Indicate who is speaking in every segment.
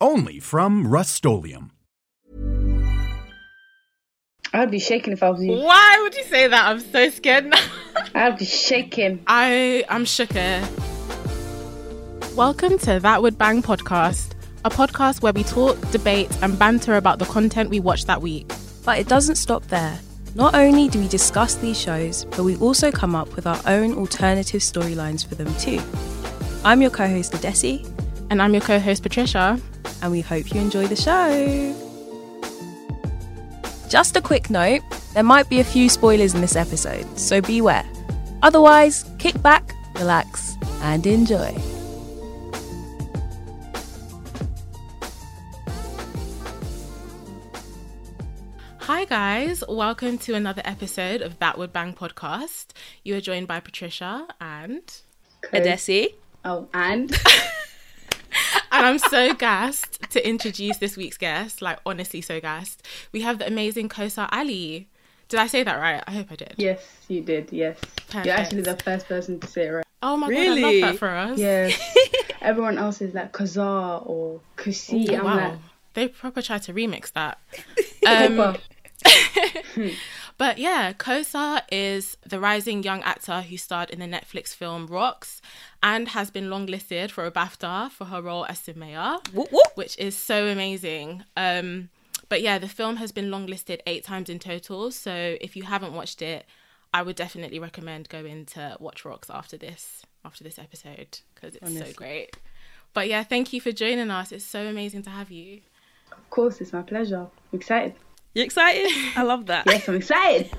Speaker 1: Only from Rust-Oleum
Speaker 2: I'd be shaking if I was you.
Speaker 3: Why would you say that? I'm so scared now.
Speaker 2: I'd be shaking.
Speaker 3: I i'm shook. Welcome to That Would Bang podcast, a podcast where we talk, debate, and banter about the content we watch that week.
Speaker 4: But it doesn't stop there. Not only do we discuss these shows, but we also come up with our own alternative storylines for them too. I'm your co host, Adesi.
Speaker 3: And I'm your co host, Patricia.
Speaker 4: And we hope you enjoy the show. Just a quick note there might be a few spoilers in this episode, so beware. Otherwise, kick back, relax, and enjoy.
Speaker 3: Hi, guys. Welcome to another episode of That Would Bang podcast. You are joined by Patricia and
Speaker 4: Adesi.
Speaker 2: Oh, and?
Speaker 3: and I'm so gassed to introduce this week's guest. Like, honestly, so gassed. We have the amazing Kosar Ali. Did I say that right? I hope I did.
Speaker 2: Yes, you did. Yes.
Speaker 3: Perfect.
Speaker 2: You're actually the first person to say it right.
Speaker 3: Oh my
Speaker 4: Really?
Speaker 3: god, I love that for us.
Speaker 2: Yeah. Everyone else is like Kazar or Kusi.
Speaker 3: Oh, wow.
Speaker 2: like,
Speaker 3: They proper tried to remix that. Um,
Speaker 2: Papa.
Speaker 3: But yeah, Kosar is the rising young actor who starred in the Netflix film Rocks and has been longlisted for a BAFTA for her role as
Speaker 4: whoop.
Speaker 3: which is so amazing. Um, but yeah, the film has been longlisted eight times in total. So if you haven't watched it, I would definitely recommend going to watch Rocks after this after this episode because it's so great. But yeah, thank you for joining us. It's so amazing to have you.
Speaker 2: Of course, it's my pleasure. I'm excited.
Speaker 4: You excited? I love that.
Speaker 2: Yes, I'm excited.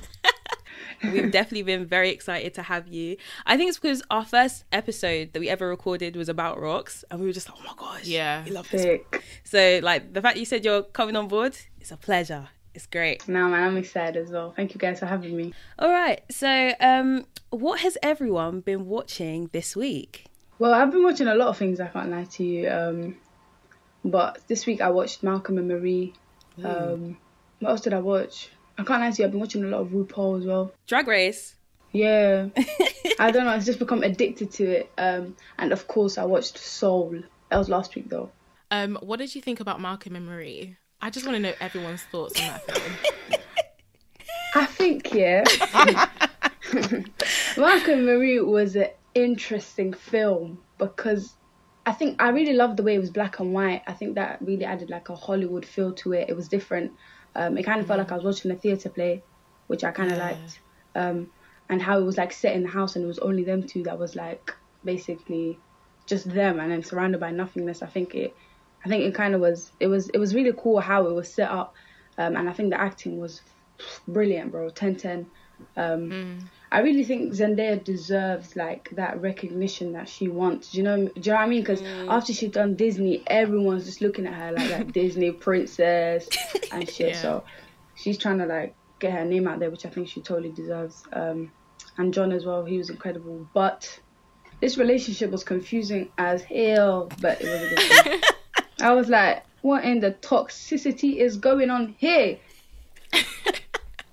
Speaker 4: We've definitely been very excited to have you. I think it's because our first episode that we ever recorded was about rocks, and we were just like, oh my gosh,
Speaker 3: Yeah.
Speaker 4: we love this.
Speaker 2: Sick.
Speaker 4: So, like, the fact you said you're coming on board, it's a pleasure. It's great.
Speaker 2: Now, man, I'm excited as well. Thank you guys for having me.
Speaker 4: All right. So, um, what has everyone been watching this week?
Speaker 2: Well, I've been watching a lot of things, I can't lie to you. Um, but this week I watched Malcolm and Marie. Um, what else did I watch? I can't lie to you, I've been watching a lot of RuPaul as well.
Speaker 4: Drag Race.
Speaker 2: Yeah. I don't know, I've just become addicted to it. Um, and of course, I watched Soul. That was last week though.
Speaker 3: Um, what did you think about Malcolm and Marie? I just want to know everyone's thoughts on that film.
Speaker 2: I think, yeah. Malcolm and Marie was an interesting film because I think I really loved the way it was black and white. I think that really added like a Hollywood feel to it. It was different. Um, it kind of felt like I was watching a theatre play, which I kind of
Speaker 3: Yeah.
Speaker 2: liked. Um, and how it was like set in the house and it was only them two that was like basically just them and then surrounded by nothingness. I think it, I think it kind of was. It was it was really cool how it was set up, um, and I think the acting was brilliant, bro. 10-10. Um, I really think Zendaya deserves like that recognition that she wants. Do you know? Do you know what I mean? Because after she's done Disney, everyone's just looking at her like that Disney princess and shit.
Speaker 3: Yeah.
Speaker 2: So she's trying to like get her name out there, which I think she totally deserves. Um, and John as well, he was incredible. But this relationship was confusing as hell, but it was a good thing. I was like, what in the toxicity is going on here?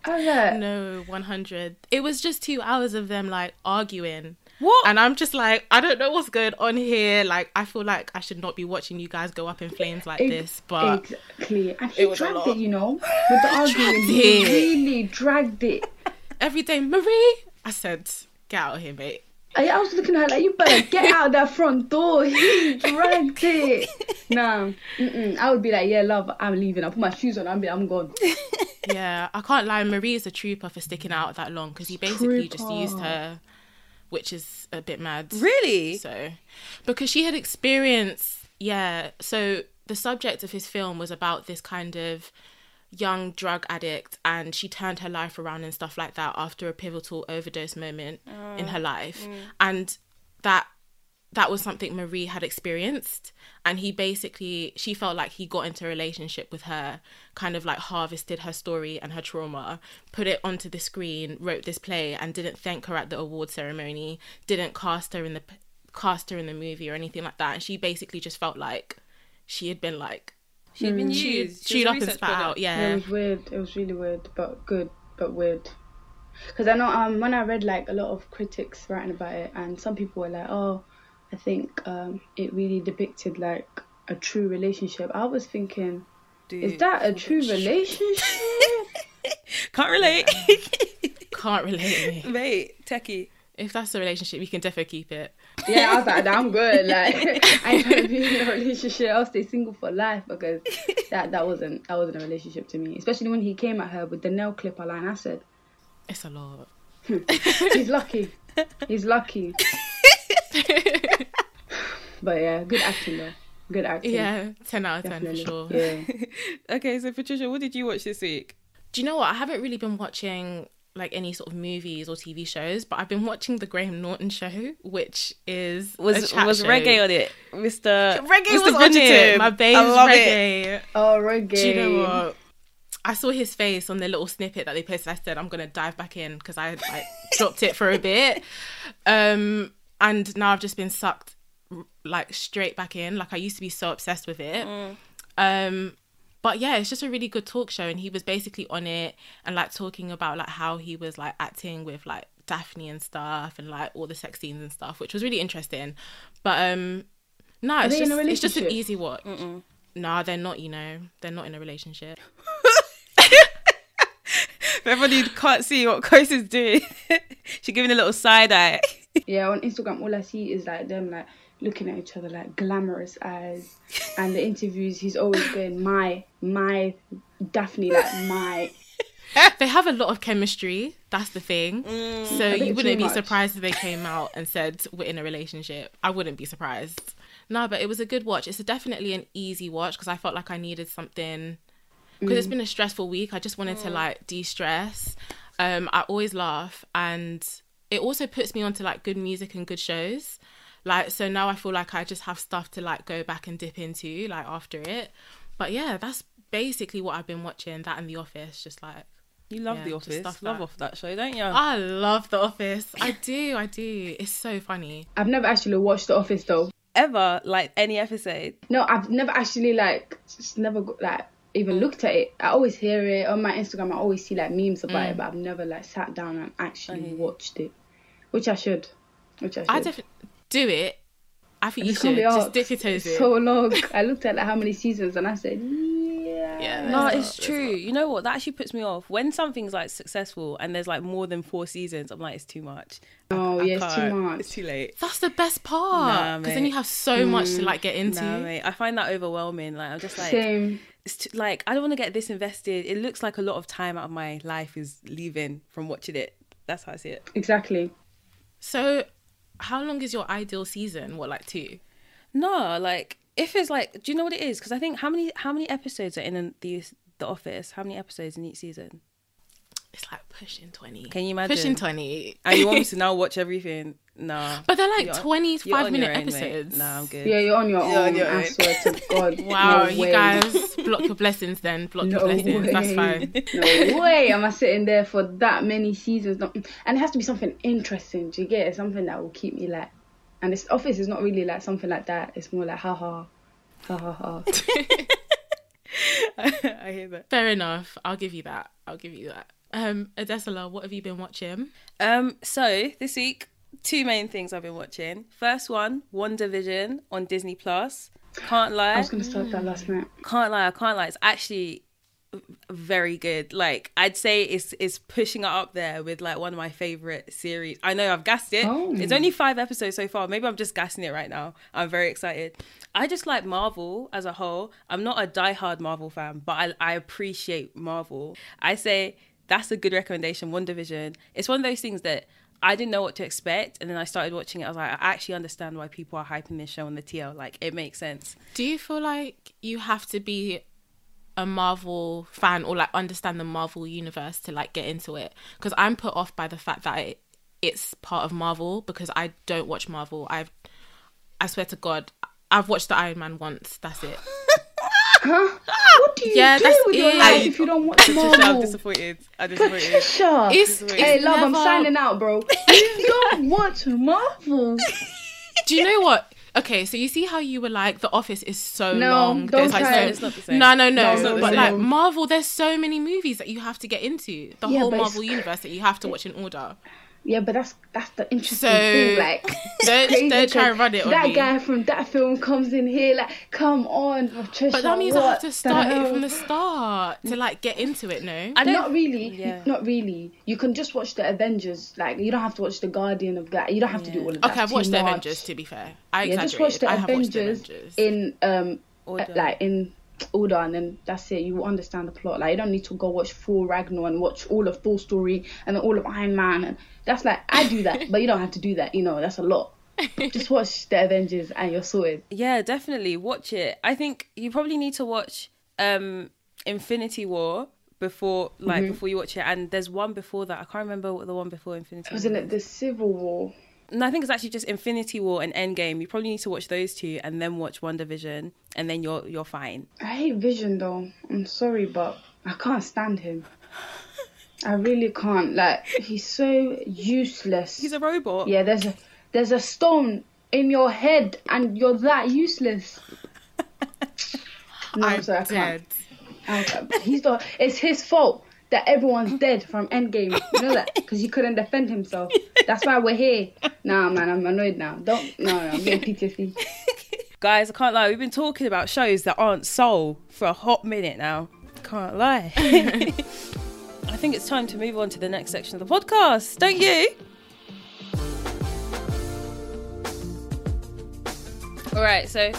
Speaker 2: I was like,
Speaker 3: No, 100. It was just two hours of them like arguing.
Speaker 4: What?
Speaker 3: And I'm just like, I don't know what's going on here. Like, I feel like I should not be watching you guys go up in flames like
Speaker 2: Ex-
Speaker 3: this. But
Speaker 2: exactly, and he
Speaker 3: it was a
Speaker 2: dragged
Speaker 3: lot.
Speaker 2: it, you know, with the arguing. He really dragged it.
Speaker 3: every day, Marie, I said, get out of here, mate.
Speaker 2: I, I was looking at her like, you better get out that front door. He dragged it. Nah, mm-mm. I would be like, yeah, love, I'm leaving. I'll put my shoes on. I'm be, I'm gone.
Speaker 3: Yeah, I can't lie. Marie is a trooper for sticking out that long because he basically just used her, which is a bit mad.
Speaker 4: Really?
Speaker 3: So, because she had experience, yeah. So the subject of his film was about this kind of young drug addict, and she turned her life around and stuff like that after a pivotal overdose moment in her life, mm. and that that was something Marie had experienced. And he basically, she felt like he got into a relationship with her, kind of like harvested her story and her trauma, put it onto the screen, wrote this play, and didn't thank her at the award ceremony, didn't cast her in the cast her in the movie or anything like that. And she basically just felt like she had been like
Speaker 4: She'd been
Speaker 3: chewed,
Speaker 4: used.
Speaker 3: chewed up and
Speaker 4: Research
Speaker 3: spat out.
Speaker 2: Yeah,
Speaker 3: Yeah.
Speaker 2: it was weird. It was really weird, but good, but weird. Because I know um when I read like a lot of critics writing about it, and some people were like, "Oh, I think um it really depicted like a true relationship." I was thinking, is that a true relationship?
Speaker 4: Can't relate.
Speaker 3: Can't relate me.
Speaker 4: Mate, techie.
Speaker 3: If that's the relationship, you can definitely keep it.
Speaker 2: Yeah, I was like, "I'm good." Like, I ain't trying to be in a relationship. I'll stay single for life because that that wasn't that wasn't a relationship to me. Especially when he came at her with the nail clipper line. I said,
Speaker 3: It's a lot.
Speaker 2: Hmm, he's lucky. He's lucky. but yeah, good acting though. Good acting.
Speaker 3: Yeah, 10 out of 10 for sure.
Speaker 2: Yeah.
Speaker 4: Okay, so Patricia, what did you watch this week?
Speaker 3: Do you know what? I haven't really been watching like any sort of movies or TV shows, but I've been watching the Graham Norton show, which is
Speaker 4: Was was
Speaker 3: show.
Speaker 4: Regé on it, Mister?
Speaker 3: Regé
Speaker 4: Mr.
Speaker 3: was on it. My babe's
Speaker 4: love it.
Speaker 2: Oh, Regé.
Speaker 3: Do you know what? I saw his face on the little snippet that they posted. I said I'm gonna dive back in because I like dropped it for a bit, um, and now I've just been sucked like straight back in. Like I used to be so obsessed with it. Um, but yeah, it's just a really good talk show, and he was basically on it and like talking about like how he was like acting with like Daphne and stuff, and like all the sex scenes and stuff, which was really interesting. But um, no, it's just it's just an easy watch. Nah, they're not. You know, they're not in a relationship.
Speaker 4: Everybody can't see what Chris is doing, she's giving a little side eye.
Speaker 2: Yeah, on Instagram, all I see is like them like looking at each other like glamorous eyes. And the interviews, he's always going, my, my, Daphne, like my.
Speaker 3: they have a lot of chemistry. That's the thing. Mm.
Speaker 2: so
Speaker 3: you wouldn't be
Speaker 2: much.
Speaker 3: surprised if they came out and said we're in a relationship. I wouldn't be surprised. No, but it was a good watch. It's definitely an easy watch because I felt like I needed something because it's mm. been a stressful week. I just wanted to mm. like de-stress. Um, I always laugh, and it also puts me onto like good music and good shows. Like so now I feel like I just have stuff to like go back and dip into like after it. But yeah, that's basically what I've been watching. That and The Office, just like
Speaker 4: You love
Speaker 3: Yeah,
Speaker 4: The Office.
Speaker 3: stuff
Speaker 4: Love
Speaker 3: that-
Speaker 4: off that show, don't you?
Speaker 3: I love The Office. I do, I do. It's so funny.
Speaker 2: I've never actually watched The Office though.
Speaker 4: Ever like any episode?
Speaker 2: No, I've never actually like, just never like even looked at it. I always hear it on my Instagram. I always see like memes about it, mm. but I've never like sat down and actually watched it, which I should. Which I should.
Speaker 3: I definitely do it. I think you should
Speaker 2: be
Speaker 3: just
Speaker 2: asked.
Speaker 3: dip your toes in.
Speaker 2: So long. I looked at like, how many seasons and I said, yeah.
Speaker 3: Yeah,
Speaker 4: No, it's
Speaker 3: not-
Speaker 4: true. You know what? That actually puts me off. When something's like successful and there's like more than four seasons, I'm like, it's too much.
Speaker 2: Oh,
Speaker 4: I
Speaker 2: yeah, it's too much.
Speaker 4: It's too late.
Speaker 3: That's the best part
Speaker 4: Nah,
Speaker 3: because then you have so much to mm. like get into.
Speaker 4: No, mate. I find that overwhelming. Like I'm just like,
Speaker 2: Same.
Speaker 4: it's too, like I don't want to get this invested. It looks like a lot of time out of my life is leaving from watching it. That's how I see it.
Speaker 2: Exactly.
Speaker 3: So, how long is your ideal season? What, like two?
Speaker 4: No, like if it's like, do you know what it is? Because I think how many how many episodes are in the the Office? How many episodes in each season?
Speaker 3: It's like pushing twenty.
Speaker 4: Can you imagine?
Speaker 3: Pushing twenty.
Speaker 4: And you want me to now watch everything? No.
Speaker 3: but they're like
Speaker 4: You're- you're
Speaker 3: twenty-five minute
Speaker 4: your own, mate.
Speaker 3: episodes.
Speaker 4: Nah, I'm good.
Speaker 2: Yeah, you're on your
Speaker 4: You're on
Speaker 2: own.
Speaker 4: your
Speaker 2: I
Speaker 4: own.
Speaker 2: swear to God.
Speaker 3: Wow,
Speaker 2: no
Speaker 3: you
Speaker 2: way.
Speaker 3: guys block your blessings then. Block your
Speaker 2: No
Speaker 3: blessings. That's
Speaker 2: way.
Speaker 3: fine.
Speaker 2: No way am I sitting there for that many seasons. And it has to be something interesting. Do you get it? Something that will keep me like. And this office is not really like something like that. It's more like ha ha, ha ha ha.
Speaker 4: I hear that.
Speaker 3: Fair enough. I'll give you that. I'll give you that. Um, Adesola, what have you been watching?
Speaker 4: Um, so this week, two main things I've been watching. First one, WandaVision on Disney Plus. Can't lie.
Speaker 2: I was gonna start that last mm. night.
Speaker 4: can't lie, I can't lie. It's actually very good. Like I'd say it's it's pushing it up there with like one of my favorite series. I know I've gassed it.
Speaker 2: Oh.
Speaker 4: It's only five episodes so far. Maybe I'm just gassing it right now. I'm very excited. I just like Marvel as a whole. I'm not a diehard Marvel fan, but I I appreciate Marvel. I say that's a good recommendation. WandaVision. It's one of those things that. I didn't know what to expect, and then I started watching it. I was like, I actually understand why people are hyping this show on the TL. Like, it makes sense.
Speaker 3: Do you feel like you have to be a Marvel fan or like understand the Marvel universe to like get into it? Because I'm put off by the fact that it, it's part of Marvel because I don't watch Marvel. I've I swear to God, I've watched the Iron Man once. That's it.
Speaker 2: Huh? Ah, what do you
Speaker 3: Yeah,
Speaker 2: do
Speaker 3: that's
Speaker 2: with your
Speaker 3: it.
Speaker 2: life if you don't watch
Speaker 4: Patricia, I'm
Speaker 2: Marvel?
Speaker 4: disappointed. I'm disappointed.
Speaker 2: Patricia.
Speaker 3: It's,
Speaker 2: Hey,
Speaker 3: it's
Speaker 2: love, I'm signing out, bro. You don't watch Marvel.
Speaker 3: Do you know what? Okay, so you see how you were like, The Office is so
Speaker 2: No,
Speaker 3: long.
Speaker 2: don't
Speaker 3: There's like
Speaker 2: try
Speaker 3: so.
Speaker 4: It's not the same.
Speaker 3: No, no, no.
Speaker 2: No, it's not the
Speaker 3: but
Speaker 2: same.
Speaker 3: like Marvel, there's so many movies that you have to get into. The
Speaker 2: Yeah,
Speaker 3: whole Marvel universe that you have to watch in order.
Speaker 2: Yeah, but that's that's the interesting
Speaker 3: So,
Speaker 2: thing. Like,
Speaker 3: don't- don't try and run it on
Speaker 2: That
Speaker 3: me.
Speaker 2: guy from that film comes in here. Like, come on, Patricia.
Speaker 3: But that means I have to start it from the start to like get into it, no?
Speaker 4: I don't.
Speaker 2: Not really.
Speaker 4: Yeah.
Speaker 2: Not really. You can just watch the Avengers. Like, you don't have to watch the Guardian of that. You don't have to do all of that.
Speaker 3: Okay, I've
Speaker 2: Too
Speaker 3: watched the
Speaker 2: much.
Speaker 3: Avengers to be fair. I
Speaker 2: Yeah,
Speaker 3: exaggerated.
Speaker 2: just watch the
Speaker 3: I have watched the
Speaker 2: Avengers,
Speaker 3: Avengers.
Speaker 2: in um
Speaker 4: Order.
Speaker 2: like in order, and then that's it. You understand the plot. Like, you don't need to go watch full Ragnar and watch all of full story and then all of Iron Man. And that's like I do that, but you don't have to do that. You know, that's a lot. just watch the Avengers and you're sorted.
Speaker 4: Yeah, definitely watch it. I think you probably need to watch um Infinity War before like
Speaker 2: Mm-hmm.
Speaker 4: before you watch it and there's one before that. I can't remember what the one before Infinity War.
Speaker 2: Wasn't it the Civil War?
Speaker 4: No, I think it's actually just Infinity War and Endgame. You probably need to watch those two and then watch WandaVision and then you're you're fine.
Speaker 2: I hate Vision though. I'm sorry, but I can't stand him. I really can't. Like he's so useless.
Speaker 4: He's a robot.
Speaker 2: yeah, there's a there's a stone in your head and you're that useless. No, I'm, sorry, I
Speaker 3: dead.
Speaker 2: can't. I. He's the. It's his fault that everyone's dead from Endgame. You know that because he couldn't defend himself. That's why we're here. Nah, man, I'm annoyed now. Don't. No, no I'm getting PTSD.
Speaker 4: Guys, I can't lie. We've been talking about shows that aren't Soul for a hot minute now. Can't lie. I think it's time to move on to the next section of the podcast, don't you? All right, so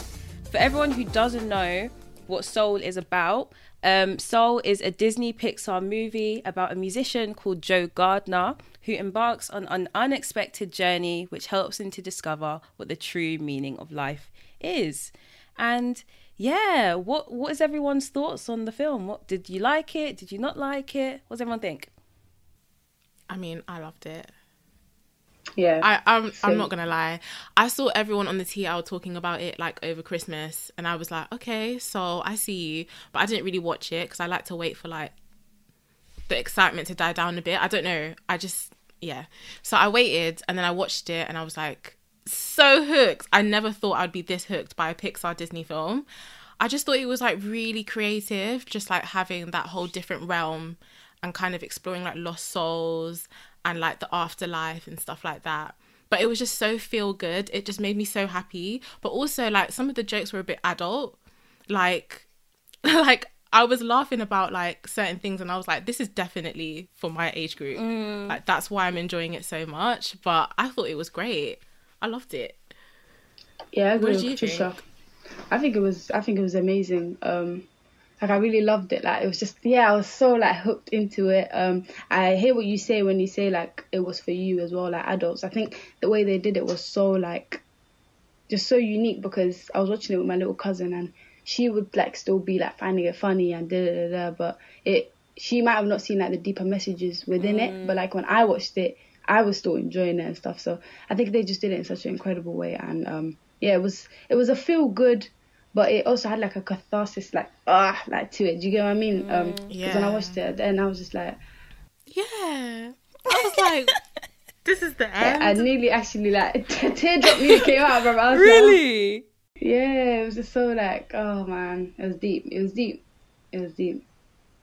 Speaker 4: for everyone who doesn't know what Soul is about, um, Soul is a Disney Pixar movie about a musician called Joe Gardner who embarks on an unexpected journey which helps him to discover what the true meaning of life is. And yeah, what what is everyone's thoughts on the film? What did you like it? Did you not like it? What does everyone think?
Speaker 3: I mean, I loved it.
Speaker 2: Yeah.
Speaker 3: I, I'm
Speaker 2: Same.
Speaker 3: I'm not gonna lie. I saw everyone on the TL talking about it like over Christmas, and I was like, okay, so I see you, but I didn't really watch it because I like to wait for like the excitement to die down a bit. I don't know. I just yeah. So I waited, and then I watched it, and I was like so hooked. I never thought I'd be this hooked by a Pixar Disney film. I just thought it was like really creative, just like having that whole different realm and kind of exploring like lost souls and like the afterlife and stuff like that. But it was just so feel good. It just made me so happy. But also like some of the jokes were a bit adult. Like like I was laughing about like certain things and I was like, this is definitely for my age group. Like that's why I'm enjoying it so much. But I thought it was great. I loved it.
Speaker 2: Yeah, I agree
Speaker 3: What
Speaker 2: with
Speaker 3: did you
Speaker 2: Patricia.
Speaker 3: think?
Speaker 2: I think it was I think it was amazing. Um like I really loved it. Like it was just yeah, I was so like hooked into it. Um I hear what you say when you say like it was for you as well, like adults. I think the way they did it was so like just so unique because I was watching it with my little cousin and she would like still be like finding it funny and da da da, da but it she might have not seen like the deeper messages within it, but like when I watched it, I was still enjoying it and stuff. So I think they just did it in such an incredible way and um yeah, it was it was a feel good, but it also had like a catharsis like ah like to it. Do you get what I mean? Um, 'cause when
Speaker 3: Yeah.
Speaker 2: I watched it, then I was just like
Speaker 3: Yeah. I was like, this is the end.
Speaker 2: I nearly actually like teardrop nearly came out, bro. I was like,
Speaker 4: Really?
Speaker 2: Yeah, it was just so like, oh man, it was deep. It was deep. It was deep.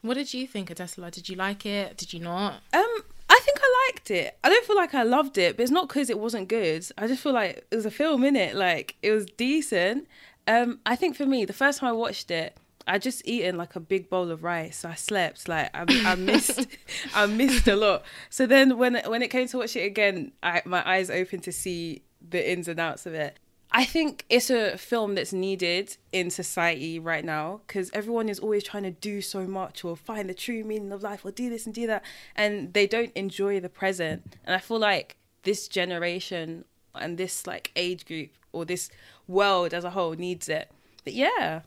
Speaker 3: What did you think, Adesola? Did you like it? Did you not?
Speaker 4: Um, I think I liked it. I don't feel like I loved it, but it's not because it wasn't good. I just feel like it was a film in it. Like it was decent. Um, I think for me, the first time I watched it, I just eaten like a big bowl of rice. So I slept. Like I, I missed, I missed a lot. So then when when it came to watch it again, I, my eyes opened to see the ins and outs of it. I think it's a film that's needed in society right now because everyone is always trying to do so much or find the true meaning of life or do this and do that, and they don't enjoy the present. And I feel like this generation and this like age group or this world as a whole needs it. But yeah,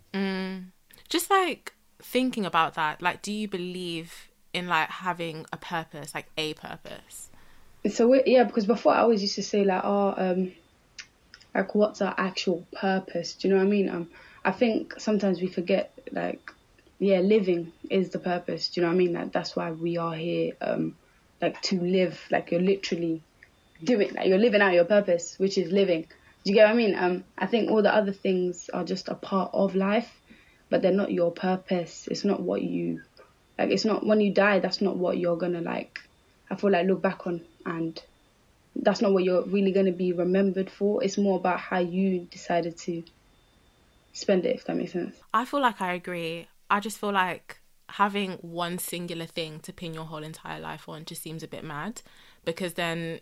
Speaker 3: Just like thinking about that, like, do you believe in like having a purpose, like a purpose?
Speaker 2: So yeah, because before I always used to say like, oh, um, like what's our actual purpose? Do you know what I mean? Um, I think sometimes we forget like yeah, living is the purpose. Do you know what I mean? Like that's why we are here. Um, like to live. Like you're literally doing. Like you're living out your purpose, which is living. Do you get what I mean? Um, I think all the other things are just a part of life, but they're not your purpose. It's not what you like. It's not when you die. That's not what you're gonna like. I feel like look back on and that's not what you're really to be remembered for. It's more about how you decided to spend it, if that makes sense.
Speaker 3: I feel like I agree. I just feel like having one singular thing to pin your whole entire life on just seems a bit mad because then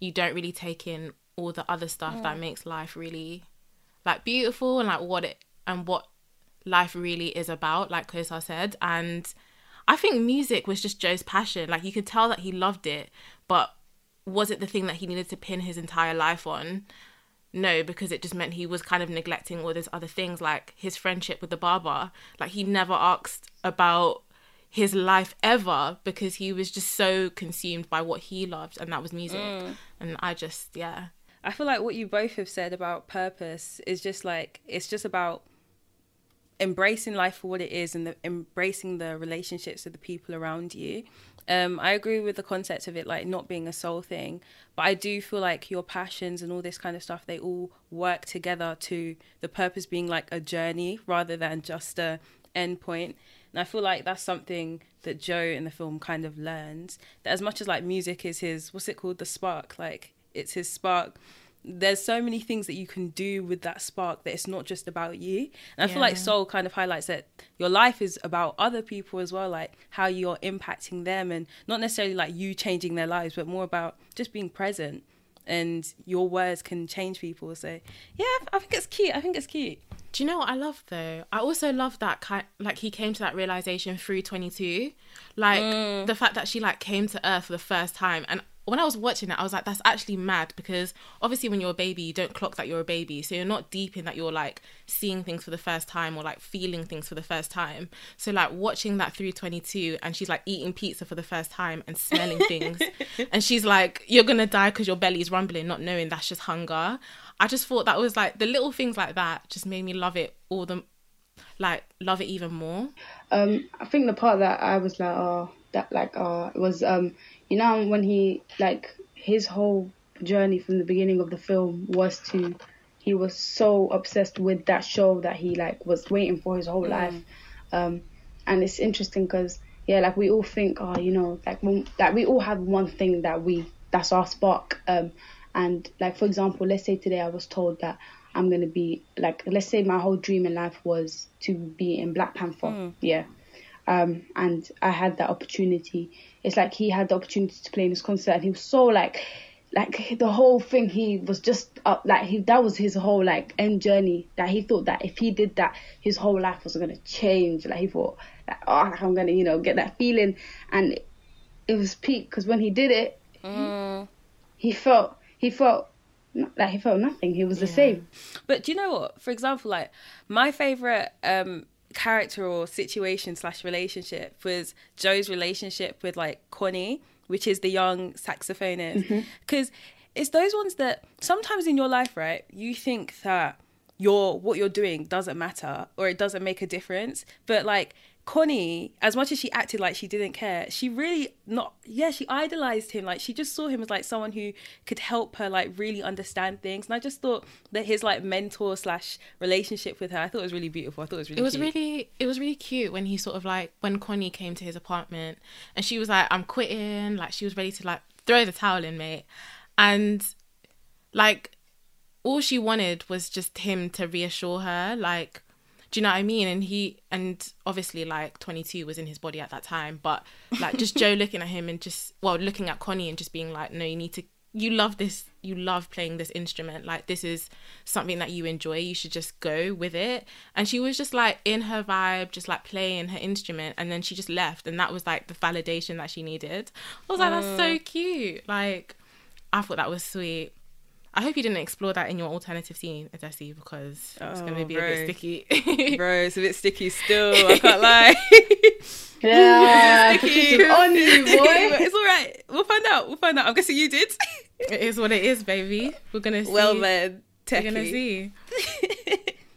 Speaker 3: you don't really take in all the other stuff mm. that makes life really like beautiful and like what it and what life really is about like Kosar said. And I think music was just Joe's passion. Like you could tell that he loved it but was it the thing that he needed to pin his entire life on? No because it just meant he was kind of neglecting all those other things like his friendship with the barber. Like he never asked about his life ever because he was just so consumed by what he loved and that was music. Mm. and i just yeah
Speaker 4: i feel like what you both have said about purpose is just like it's just about embracing life for what it is and the, embracing the relationships of the people around you um, I agree with the concept of it like not being a soul thing, but I do feel like your passions and all this kind of stuff they all work together to the purpose being like a journey rather than just a end point. And I feel like that's something that Joe in the film kind of learns that as much as like music is his what's it called the spark like it's his spark there's so many things that you can do with that spark that it's not just about you. And I yeah. feel like soul kind of highlights that your life is about other people as well, like how you're impacting them and not necessarily like you changing their lives, but more about just being present and your words can change people. So yeah, I think it's cute. I think it's cute.
Speaker 3: Do you know what I love though? I also love that kind like he came to that realization through 22. Like mm. the fact that she like came to earth for the first time and when I was watching it, I was like, that's actually mad because obviously when you're a baby, you don't clock that you're a baby. So you're not deep in that you're like seeing things for the first time or like feeling things for the first time. So like watching that through 22 and she's like eating pizza for the first time and smelling things. and she's like, you're going to die because your belly's rumbling, not knowing that's just hunger. I just thought that was like the little things like that just made me love it all the like love it even more.
Speaker 2: Um, I think the part that I was like, oh, that like, oh, was um you know when he like his whole journey from the beginning of the film was to he was so obsessed with that show that he like was waiting for his whole mm. life um and it's interesting because yeah like we all think oh you know like when, like we all have one thing that we that's our spark um and like for example let's say today i was told that i'm gonna be like let's say my whole dream in life was to be in black panther mm. yeah um and i had that opportunity. It's like he had the opportunity to play in this concert and he was so like like the whole thing he was just up like he that was his whole like end journey. That he thought that if he did that his whole life was gonna change. Like he thought like oh i'm gonna you know get that feeling. And it was peak because when he did it mm. he, he, felt he felt like he felt nothing. He was yeah. the same.
Speaker 4: But do you know what? For example like my favorite um character or situation slash relationship was Joe's relationship with like Connie, which is the young saxophonist. Because mm-hmm. it's those ones that sometimes in your life, right, you think that your what you're doing doesn't matter or it doesn't make a difference. But like Connie, as much as she acted like she didn't care, she really not yeah, she idolized him. Like she just saw him as like someone who could help her like really understand things. And I just thought that his like mentor slash relationship with her, I thought it was really beautiful. I thought it was really
Speaker 3: It was
Speaker 4: cute.
Speaker 3: really it was really cute when he sort of like when Connie came to his apartment and she was like, I'm quitting, like she was ready to like throw the towel in, mate. And like all she wanted was just him to reassure her, like do you know what I mean? And he and obviously like 22 was in his body at that time, but like just Joe looking at him and just well looking at Connie and just being like, no, you need to. You love this. You love playing this instrument. Like this is something that you enjoy. You should just go with it. And she was just like in her vibe, just like playing her instrument, and then she just left, and that was like the validation that she needed. I was like, that's so mm. cute. Like I thought that was sweet. I hope you didn't explore that in your alternative scene, Adesi, because oh, it's gonna oh, be bro. a bit sticky.
Speaker 4: bro, it's a bit sticky still. I can't lie.
Speaker 2: yeah, sticky. on you, boy.
Speaker 4: it's all right. We'll find out. We'll find out. I'm guessing you did.
Speaker 3: it is what it is, baby. We're gonna. See.
Speaker 4: Well then,
Speaker 3: You're gonna see.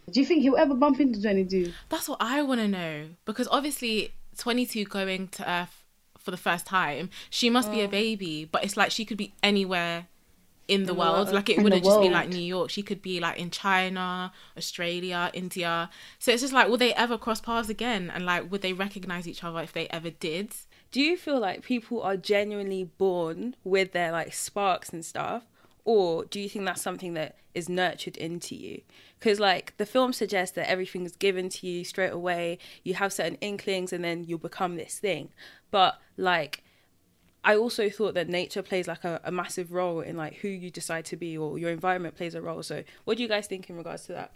Speaker 2: Do you think he'll ever bump into 22?
Speaker 3: That's what I want to know because obviously 22 going to Earth for the first time, she must
Speaker 2: Oh.
Speaker 3: be a oh. baby, but it's like she could be anywhere in the
Speaker 4: the
Speaker 3: world.
Speaker 4: world.
Speaker 3: Like it
Speaker 2: In
Speaker 3: wouldn't just be like New York. She could be like in China, Australia, India. So it's just like, will they ever cross paths again? And like, would they recognize each other if they ever did?
Speaker 4: Do you feel like people are genuinely born with their like sparks and stuff? Or do you think that's something that is nurtured into you? Because like the film suggests that everything is given to you straight away. You have certain inklings and then you'll become this thing. But like I also thought that nature plays like a, a massive role in like who you decide to be or your environment plays a role. So what do you guys think in regards to that?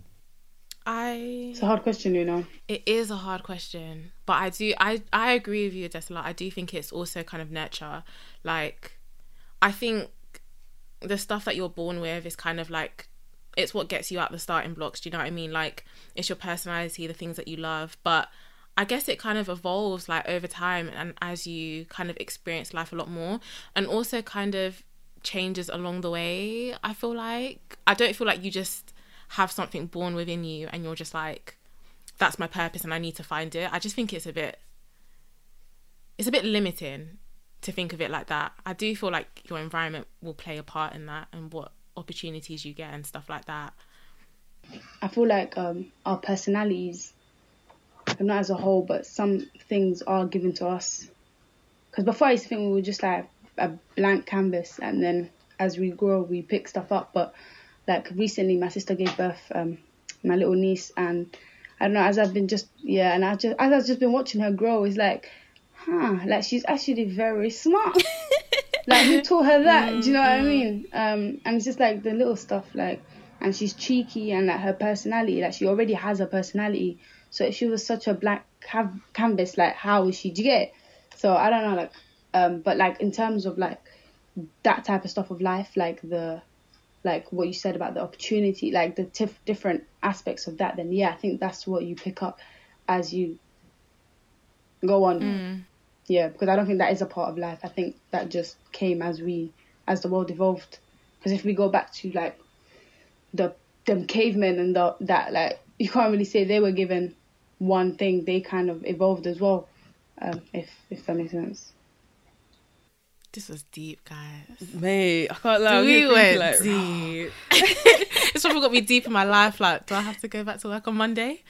Speaker 3: I
Speaker 2: It's a hard question, you know.
Speaker 3: It is a hard question, but I do I I agree with you, Desola. I do think it's also kind of nurture. Like, I think the stuff that you're born with is kind of like it's what gets you out the starting blocks. Do you know what I mean? Like, it's your personality, the things that you love, but I guess it kind of evolves like over time and as you kind of experience life a lot more, and also kind of changes along the way. I feel like I don't feel like you just have something born within you and you're just like that's my purpose and I need to find it. I just think it's a bit it's a bit limiting to think of it like that. I do feel like your environment will play a part in that and what opportunities you get and stuff like that.
Speaker 2: I feel like um, our personalities, not as a whole, but some things are given to us. Because before I used to think we were just like a blank canvas, and then as we grow, we pick stuff up. But like recently, my sister gave birth, um, my little niece, and I don't know. As I've been just yeah, and I just as I've just been watching her grow, it's like, huh, like she's actually very smart. like who taught her that? Do you know what I mean? Um, and it's just like the little stuff, like, and she's cheeky and like her personality, like she already has a personality. So if she was such a blank cav- canvas, like how is she? Do you get? it? So I don't know, like, um, but like in terms of like that type of stuff of life, like the, like what you said about the opportunity, like the tif- different aspects of that, then yeah, I think that's what you pick up as you go on. Yeah, because I don't think that is a part of life. I think that just came as we, as the world evolved. Because if we go back to like the them cavemen and the that like you can't really say they were given one thing. They kind of evolved as well. Um, if if that makes sense.
Speaker 3: This was deep, guys.
Speaker 4: Mate, I can't lie.
Speaker 3: we
Speaker 4: I'm
Speaker 3: went
Speaker 4: like,
Speaker 3: deep. it's probably got me deep in my life. Like, do I have to go back to work on Monday?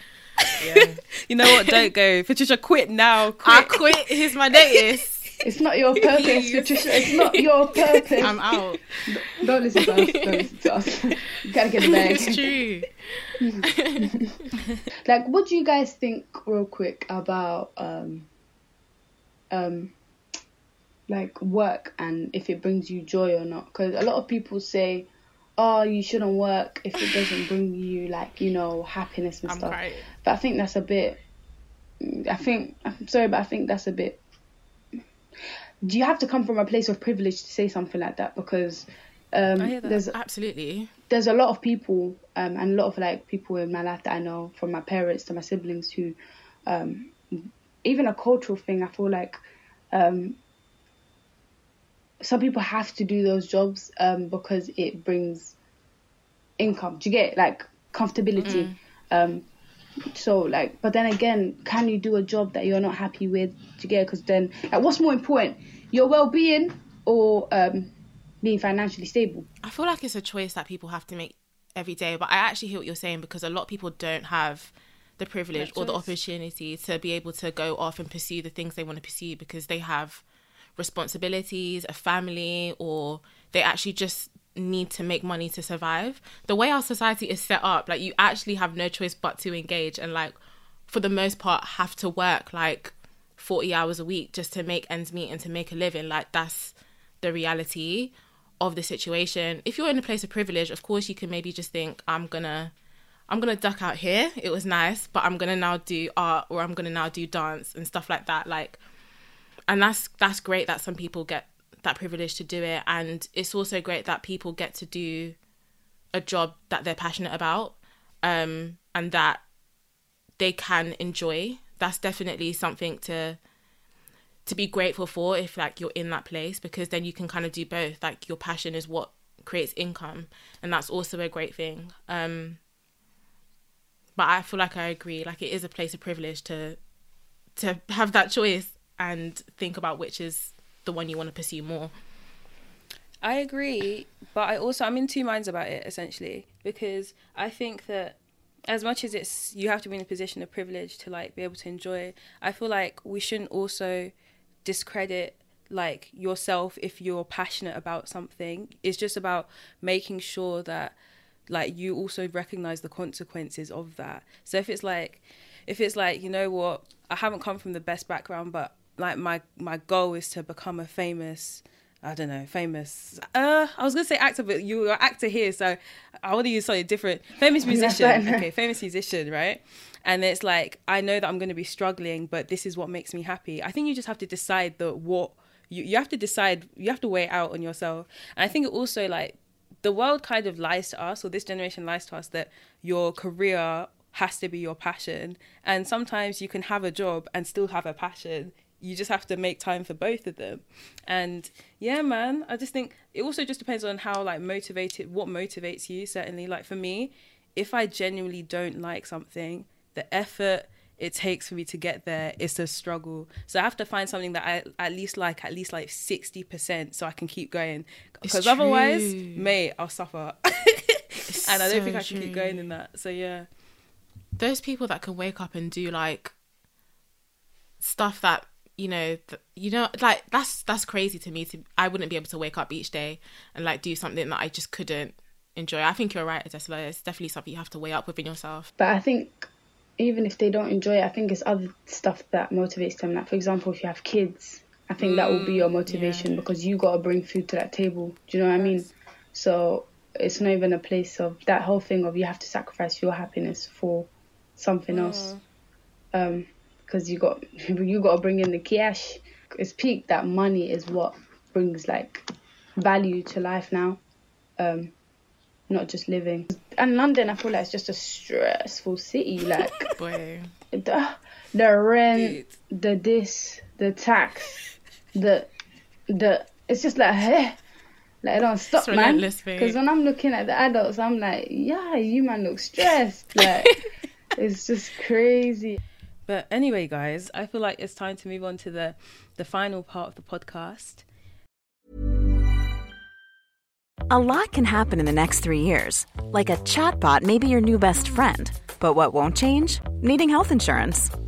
Speaker 3: Yeah.
Speaker 4: You know what? Don't go. Patricia, quit now.
Speaker 3: I
Speaker 4: Quit.
Speaker 3: quit. Here's my notice.
Speaker 2: It's not your purpose,
Speaker 3: Please.
Speaker 2: Patricia. It's not your purpose.
Speaker 3: I'm out.
Speaker 2: Don't listen to us. Don't listen to us. you gotta get the bag.
Speaker 3: It's true.
Speaker 2: like what do you guys think real quick about um um like work and if it brings you joy or not because a lot of people say oh you shouldn't work if it doesn't bring you like you know happiness and
Speaker 3: I'm
Speaker 2: stuff
Speaker 3: crying.
Speaker 2: but i think that's a bit i think i'm sorry but i think that's a bit do you have to come from a place of privilege to say something like that because um
Speaker 4: that.
Speaker 2: there's
Speaker 3: Absolutely.
Speaker 2: there's a lot of people um, and a lot of like people in my life that I know from my parents to my siblings who um, even a cultural thing I feel like um, some people have to do those jobs um, because it brings income do you get it? like comfortability um, so like but then again can you do a job that you're not happy with you get because then like what's more important your well-being or um, being financially stable
Speaker 3: I feel like it's a choice that people have to make every day. But I actually hear what you're saying because a lot of people don't have the privilege or the opportunity to be able to go off and pursue the things they want to pursue because they have responsibilities, a family, or they actually just need to make money to survive. The way our society is set up, like you actually have no choice but to engage and like for the most part have to work like 40 hours a week just to make ends meet and to make a living. Like that's the reality of the situation. If you're in a place of privilege, of course you can maybe just think, I'm gonna I'm gonna duck out here. It was nice, but I'm gonna now do art or I'm gonna now do dance and stuff like that. Like and that's that's great that some people get that privilege to do it and it's also great that people get to do a job that they're passionate about um and that they can enjoy that's definitely something to to be grateful for if like you're in that place because then you can kind of do both like your passion is what creates income, and that's also a great thing. Um, but I feel like I agree. Like it is a place of privilege to to have that choice and think about which is the one you want to pursue more.
Speaker 4: I agree, but I also I'm in two minds about it essentially because I think that as much as it's you have to be in a position of privilege to like be able to enjoy, I feel like we shouldn't also discredit like yourself if you're passionate about something. It's just about making sure that like you also recognize the consequences of that. So if it's like if it's like, you know what, I haven't come from the best background but like my my goal is to become a famous I don't know, famous. Uh, I was gonna say actor, but you are actor here, so I want to use something different. Famous musician, okay, famous musician, right? And it's like I know that I'm gonna be struggling, but this is what makes me happy. I think you just have to decide that what you you have to decide. You have to weigh out on yourself, and I think it also like the world kind of lies to us, or this generation lies to us that your career has to be your passion, and sometimes you can have a job and still have a passion you just have to make time for both of them. And yeah man i just think it also just depends on how like motivated what motivates you certainly. Like for me if i genuinely don't like something the effort it takes for me to get there is a struggle. So i have to find something that i at least like at least like 60% so i can keep going. Because otherwise mate i'll suffer. And i don't so think i can keep going in that. So yeah.
Speaker 3: Those people that can wake up and do like stuff that you know th- you know like that's that's crazy to me to i wouldn't be able to wake up each day and like do something that i just couldn't enjoy i think you're right Tesla. it's definitely something you have to weigh up within yourself
Speaker 2: but i think even if they don't enjoy it i think it's other stuff that motivates them like for example if you have kids i think mm, that will be your mm, motivation yeah. because you got to bring food to that table do you know what i mean so it's not even a place of that whole thing of you have to sacrifice your happiness for something mm. else um because you got you got to bring in the cash. It's peak that money is what brings like value to life now, um, not just living. And London, I feel like it's just a stressful city. Like the the rent, Dude. the this, the tax, the the. It's just like hey. Like, it don't stop, man. Because when I'm looking at the adults, I'm like, yeah, you man look stressed. Like, it's just crazy.
Speaker 4: But anyway, guys, I feel like it's time to move on to the the final part of the podcast.
Speaker 5: A lot can happen in the next three years, like a chatbot may be your new best friend. But what won't change? Needing health insurance.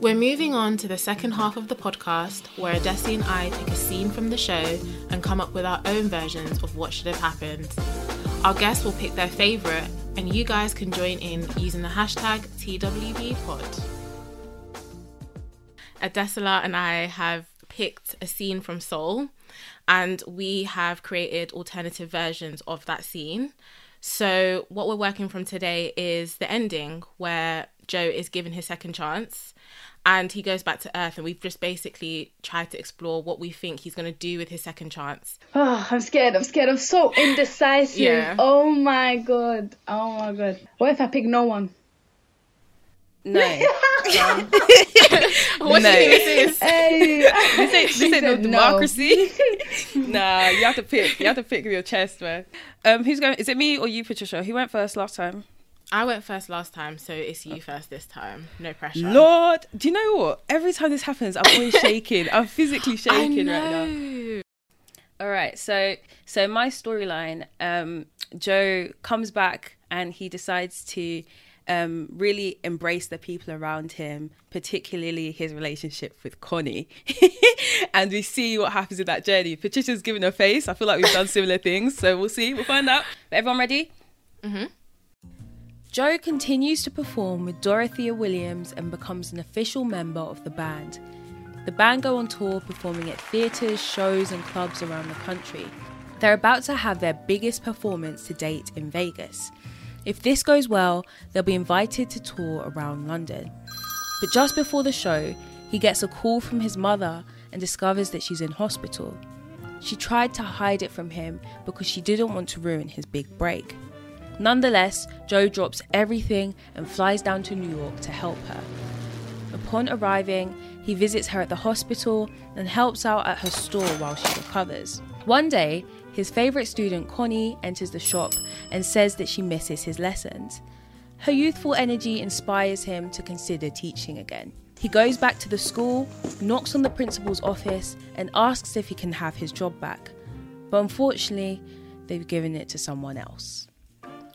Speaker 3: We're moving on to the second half of the podcast where Adesi and I take a scene from the show and come up with our own versions of what should have happened. Our guests will pick their favourite, and you guys can join in using the hashtag TWBpod. Adesola and I have picked a scene from Soul, and we have created alternative versions of that scene. So, what we're working from today is the ending where Joe is given his second chance and he goes back to Earth, and we've just basically tried to explore what we think he's going to do with his second chance.
Speaker 2: Oh, I'm scared. I'm scared. I'm so indecisive. yeah. Oh my god. Oh my god. What if I pick no one?
Speaker 4: No. um,
Speaker 3: what no. do you think this is?
Speaker 4: Hey. this ain't, this ain't no democracy. No. nah, you have to pick. You have to pick with your chest, man. Um, who's going? Is it me or you, Patricia? Who went first last time?
Speaker 3: I went first last time, so it's you first this time. No pressure.
Speaker 4: Lord, do you know what? Every time this happens, I'm always shaking. I'm physically shaking right now. All right, so so my storyline, um, Joe comes back and he decides to um, really embrace the people around him, particularly his relationship with Connie. and we see what happens in that journey. Patricia's giving her face. I feel like we've done similar things, so we'll see. We'll find out. But Everyone ready? Mm-hmm. Joe continues to perform with Dorothea Williams and becomes an official member of the band. The band go on tour performing at theatres, shows, and clubs around the country. They're about to have their biggest performance to date in Vegas. If this goes well, they'll be invited to tour around London. But just before the show, he gets a call from his mother and discovers that she's in hospital. She tried to hide it from him because she didn't want to ruin his big break. Nonetheless, Joe drops everything and flies down to New York to help her. Upon arriving, he visits her at the hospital and helps out at her store while she recovers. One day, his favourite student, Connie, enters the shop and says that she misses his lessons. Her youthful energy inspires him to consider teaching again. He goes back to the school, knocks on the principal's office, and asks if he can have his job back. But unfortunately, they've given it to someone else.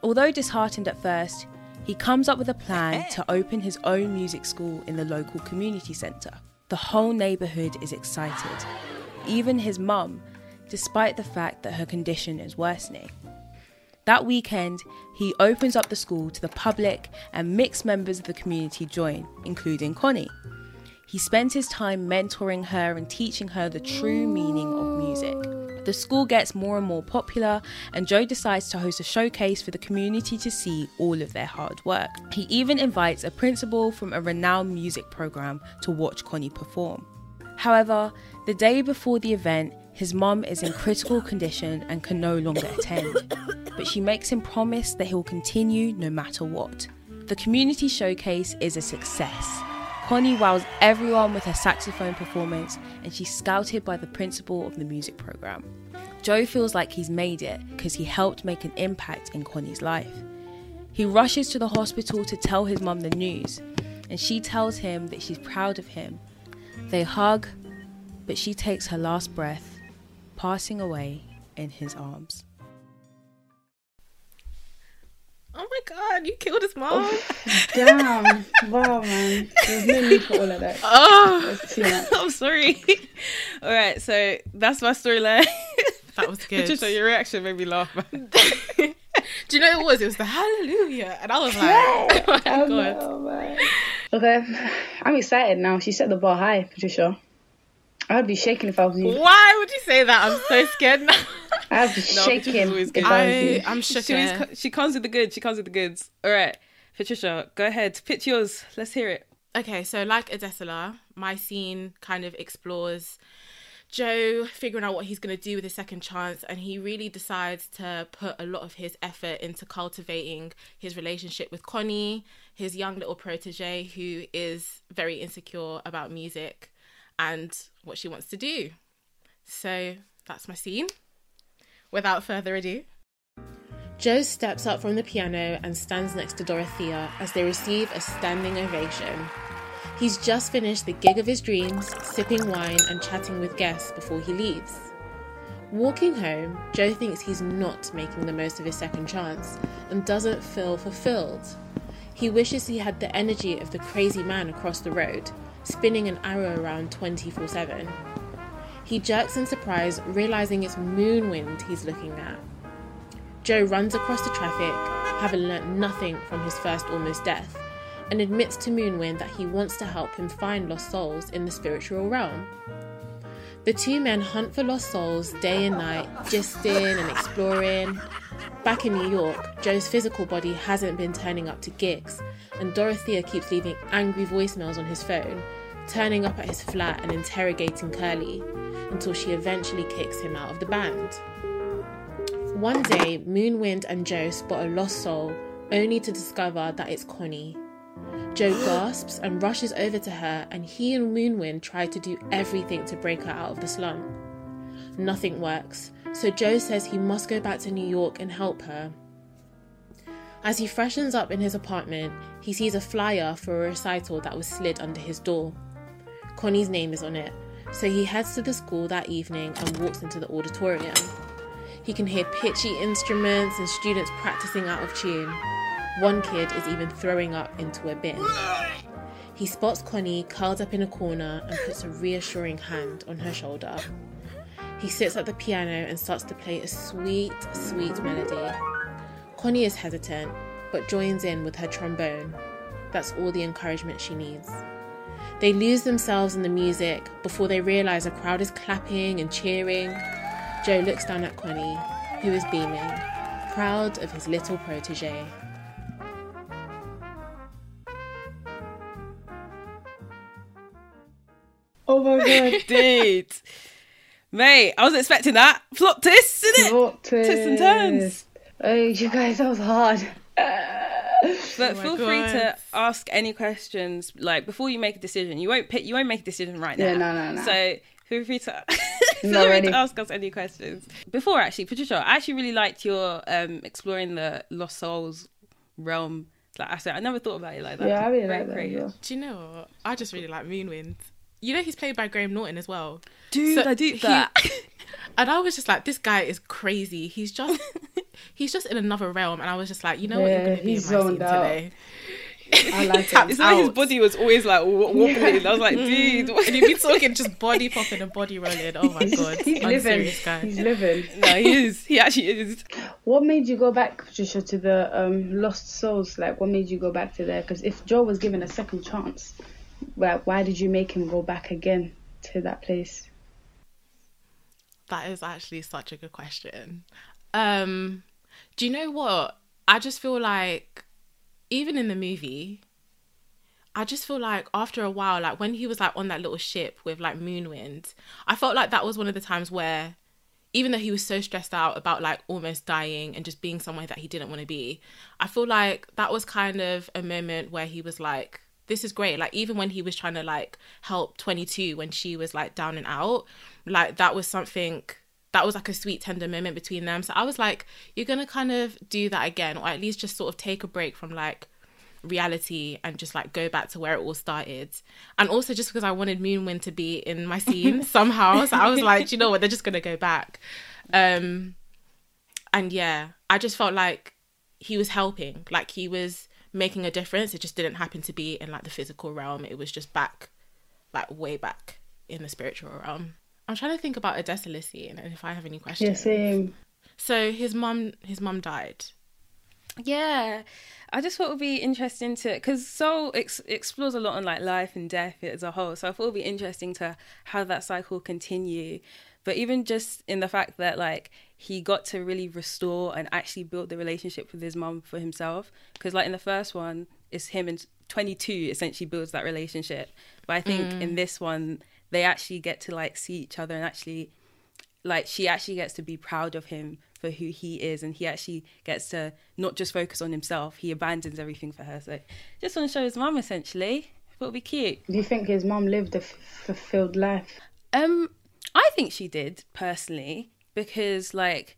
Speaker 4: Although disheartened at first, he comes up with a plan to open his own music school in the local community centre. The whole neighbourhood is excited. Even his mum, despite the fact that her condition is worsening. That weekend, he opens up the school to the public and mixed members of the community join, including Connie. He spends his time mentoring her and teaching her the true meaning of music. The school gets more and more popular, and Joe decides to host a showcase for the community to see all of their hard work. He even invites a principal from a renowned music program to watch Connie perform. However, the day before the event, his mum is in critical condition and can no longer attend, but she makes him promise that he will continue no matter what. The community showcase is a success. Connie wows everyone with her saxophone performance, and she's scouted by the principal of the music program. Joe feels like he's made it because he helped make an impact in Connie's life. He rushes to the hospital to tell his mum the news, and she tells him that she's proud of him. They hug, but she takes her last breath passing away in his arms.
Speaker 3: Oh my god, you killed his mom.
Speaker 2: Damn. wow, man. There's no need for all of that.
Speaker 4: Oh,
Speaker 2: That's too much.
Speaker 4: I'm sorry. all right, so that's my storyline.
Speaker 3: That was good.
Speaker 4: Patricia, your reaction made me laugh. Man.
Speaker 3: Do you know what it was? It was the hallelujah. And I was like, oh my
Speaker 2: Oh,
Speaker 3: god.
Speaker 2: no, man. Okay, I'm excited now. She set the bar high, Patricia. I'd be shaking if I was you.
Speaker 3: Why would you say that? I'm so scared now.
Speaker 2: I'd be
Speaker 4: Patricia's
Speaker 2: shaking
Speaker 4: always
Speaker 2: if
Speaker 4: good.
Speaker 2: I was
Speaker 3: I,
Speaker 2: you.
Speaker 3: I'm
Speaker 4: She,
Speaker 3: shook.
Speaker 4: always co- she comes with the goods. She comes with the goods. All right, Patricia, go ahead. Pitch yours. Let's hear it.
Speaker 3: Okay, so like Adesola, my scene kind of explores Joe figuring out what he's going to do with his second chance, and he really decides to put a lot of his effort into cultivating his relationship with Connie, his young little protege, who is very insecure about music and what she wants to do. So that's my scene. Without further ado, Joe steps up from the piano and stands next to Dorothea as they receive a standing ovation. He's just finished the gig of his dreams, sipping wine and chatting with guests before he leaves. Walking home, Joe thinks he's not making the most of his second chance and doesn't feel fulfilled. He wishes he had the energy of the crazy man across the road, spinning an arrow around 24 7. He jerks in surprise, realizing it's Moonwind he's looking at. Joe runs across the traffic, having learnt nothing from his first almost death, and admits to Moonwind that he wants to help him find lost souls in the spiritual realm. The two men hunt for lost souls day and night, gisting and exploring. Back in New York, Joe's physical body hasn't been turning up to gigs, and Dorothea keeps leaving angry voicemails on his phone, turning up at his flat and interrogating Curley until she eventually kicks him out of the band. One day, Moonwind and Joe spot a lost soul, only to discover that it's Connie. Joe gasps and rushes over to her, and he and Moonwind try to do everything to break her out of the slump. Nothing works, so Joe says he must go back to New York and help her. As he freshens up in his apartment, he sees a flyer for a recital that was slid under his door. Connie's name is on it, so he heads to the school that evening and walks into the auditorium. He can hear pitchy instruments and students practicing out of tune. One kid is even throwing up into a bin. He spots Connie curled up in a corner and puts a reassuring hand on her shoulder. He sits at the piano and starts to play a sweet, sweet melody. Connie is hesitant, but joins in with her trombone. That's all the encouragement she needs. They lose themselves in the music before they realise a crowd is clapping and cheering. Joe looks down at Connie, who is beaming, proud of his little protege.
Speaker 2: Oh my god.
Speaker 4: Dude. Mate, I was expecting that. Plot twist, isn't it?
Speaker 2: Plot
Speaker 4: Twists and turns.
Speaker 2: Oh, you guys, that was hard.
Speaker 4: But
Speaker 3: Oh my
Speaker 4: feel free to ask any questions like before you make a decision. You won't pick you won't make a decision right now.
Speaker 2: Yeah, no, no, no.
Speaker 4: So feel free to feel free to ask us any questions. Before actually, Patricia, I actually really liked your um exploring the Lost Souls realm. Like I said, I never thought about it like that.
Speaker 2: Yeah, I really
Speaker 4: Very
Speaker 2: like that. as
Speaker 4: creative.
Speaker 2: well.
Speaker 3: Do you know what? I just really like Moonwind. You know he's played by Graham Norton as well.
Speaker 4: Dude,
Speaker 3: So
Speaker 4: I do
Speaker 3: he-
Speaker 4: that.
Speaker 3: And I was just like, this guy is crazy. He's just he's just in another realm. And I was just like, you know what,
Speaker 2: Yeah,
Speaker 3: you're gonna be in my
Speaker 2: he's
Speaker 3: scene
Speaker 2: zoned out.
Speaker 3: today.
Speaker 2: I like
Speaker 3: Taps
Speaker 2: it.
Speaker 4: it's like his body was always like wa- wobbling. I was like, dude, what?
Speaker 3: and he'd be talking just body popping and body rolling. Oh my god,
Speaker 2: He's living.
Speaker 3: unserious guy.
Speaker 2: He's living.
Speaker 4: no, he is. He actually is.
Speaker 2: What made you go back, Patricia, to the um, Lost Souls? Like, what made you go back to there? Because if Joe was given a second chance, why, why did you make him go back again to that place?
Speaker 3: That is actually such a good question. Um, do you know what? I just feel like, even in the movie, I just feel like after a while, like when he was like on that little ship with like Moonwind, I felt like that was one of the times where, even though he was so stressed out about like almost dying and just being somewhere that he didn't want to be, I feel like that was kind of a moment where he was like, this is great. Like even when he was trying to like help 22 when she was like down and out, like that was something that was like a sweet tender moment between them. So I was like, you're gonna kind of do that again, or at least just sort of take a break from like reality and just like go back to where it all started. And also just because I wanted Moonwind to be in my scene somehow. So I was like, "Do you know what, they're just gonna go back. Um and yeah, I just felt like he was helping. Like he was making a difference. It just didn't happen to be in like the physical realm. It was just back like way back in the spiritual realm. I'm trying to think about Odessa and if I have any questions.
Speaker 2: Yeah, same.
Speaker 3: So his mum his mum died.
Speaker 4: Yeah, I just thought it would be interesting to because Soul ex- explores a lot on like life and death as a whole. So I thought it would be interesting to how that cycle continue. But even just in the fact that like he got to really restore and actually build the relationship with his mum for himself, because like in the first one, it's him and 22 essentially builds that relationship. But I think in mm. this one, they actually get to like see each other and actually like she actually gets to be proud of him for who he is. And he actually gets to not just focus on himself he abandons everything for her. So just want to show his mum essentially. Thought it'd be cute.
Speaker 2: Do you think his mom lived a f- fulfilled life?
Speaker 4: um i think she did personally because like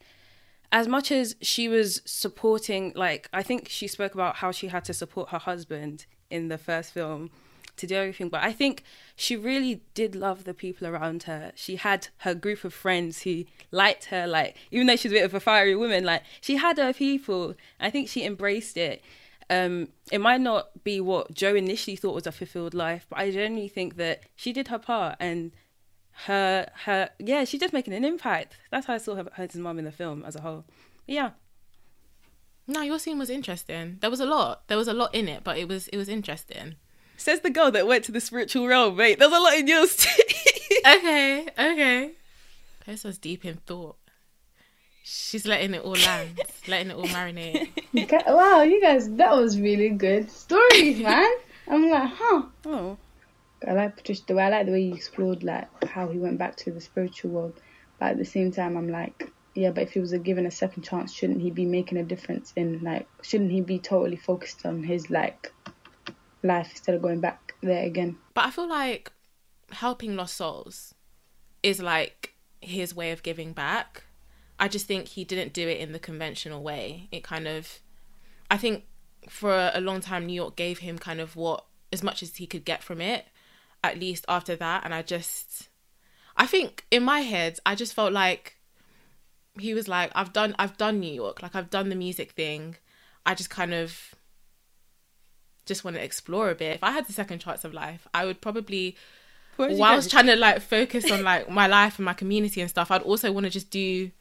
Speaker 4: as much as she was supporting like i think she spoke about how she had to support her husband in the first film to do everything but i think she really did love the people around her she had her group of friends who liked her like even though she's a bit of a fiery woman like she had her people i think she embraced it um it might not be what joe initially thought was a fulfilled life but i genuinely think that she did her part and her her yeah she's just making an impact that's how i saw her, her mom in the film as a whole yeah
Speaker 3: No, your scene was interesting. There was a lot. There was a lot in it, but it was it was interesting.
Speaker 4: Says the girl that went to the spiritual realm mate there's a lot in yours too
Speaker 3: Okay, okay. Peso's deep in thought. She's letting it all land, letting it all marinate.
Speaker 2: Okay, Wow, you guys, that was really good stories, man. I'm like, huh.
Speaker 4: oh
Speaker 2: I like Patricia. The way I like the way you explored like how he went back to the spiritual world, but at the same time, I'm like, yeah, but if he was given a second chance, shouldn't he be making a difference in like? Shouldn't he be totally focused on his like life instead of going back there again?
Speaker 3: But I feel like helping lost souls is like his way of giving back. I just think he didn't do it in the conventional way. It kind of, I think for a long time, New York gave him kind of what, as much as he could get from it, at least after that. And I just, I think in my head, I just felt like he was like, I've done I've done New York, like I've done the music thing. I just kind of just want to explore a bit. If I had the second chance of life, I would probably while I was trying to like focus on like my life and my community and stuff, I'd also want to just do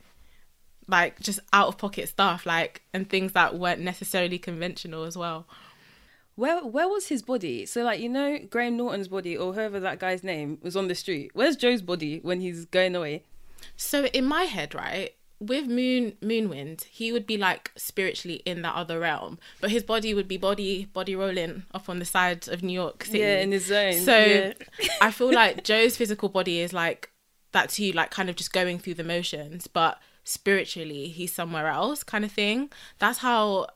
Speaker 3: like just out of pocket stuff, like and things that weren't necessarily conventional as well.
Speaker 4: Where where was his body? So like you know Graham Norton's body or whoever that guy's name was on the street. Where's Joe's body when he's going away?
Speaker 3: So in my head, right, with Moon Moonwind, he would be like spiritually in that other realm, but his body would be body body rolling up on the side of New York City.
Speaker 4: Yeah, in his zone.
Speaker 3: So
Speaker 4: Yeah.
Speaker 3: I feel like Joe's physical body is like that too, like kind of just going through the motions, but spiritually he's somewhere else, kind of thing. That's how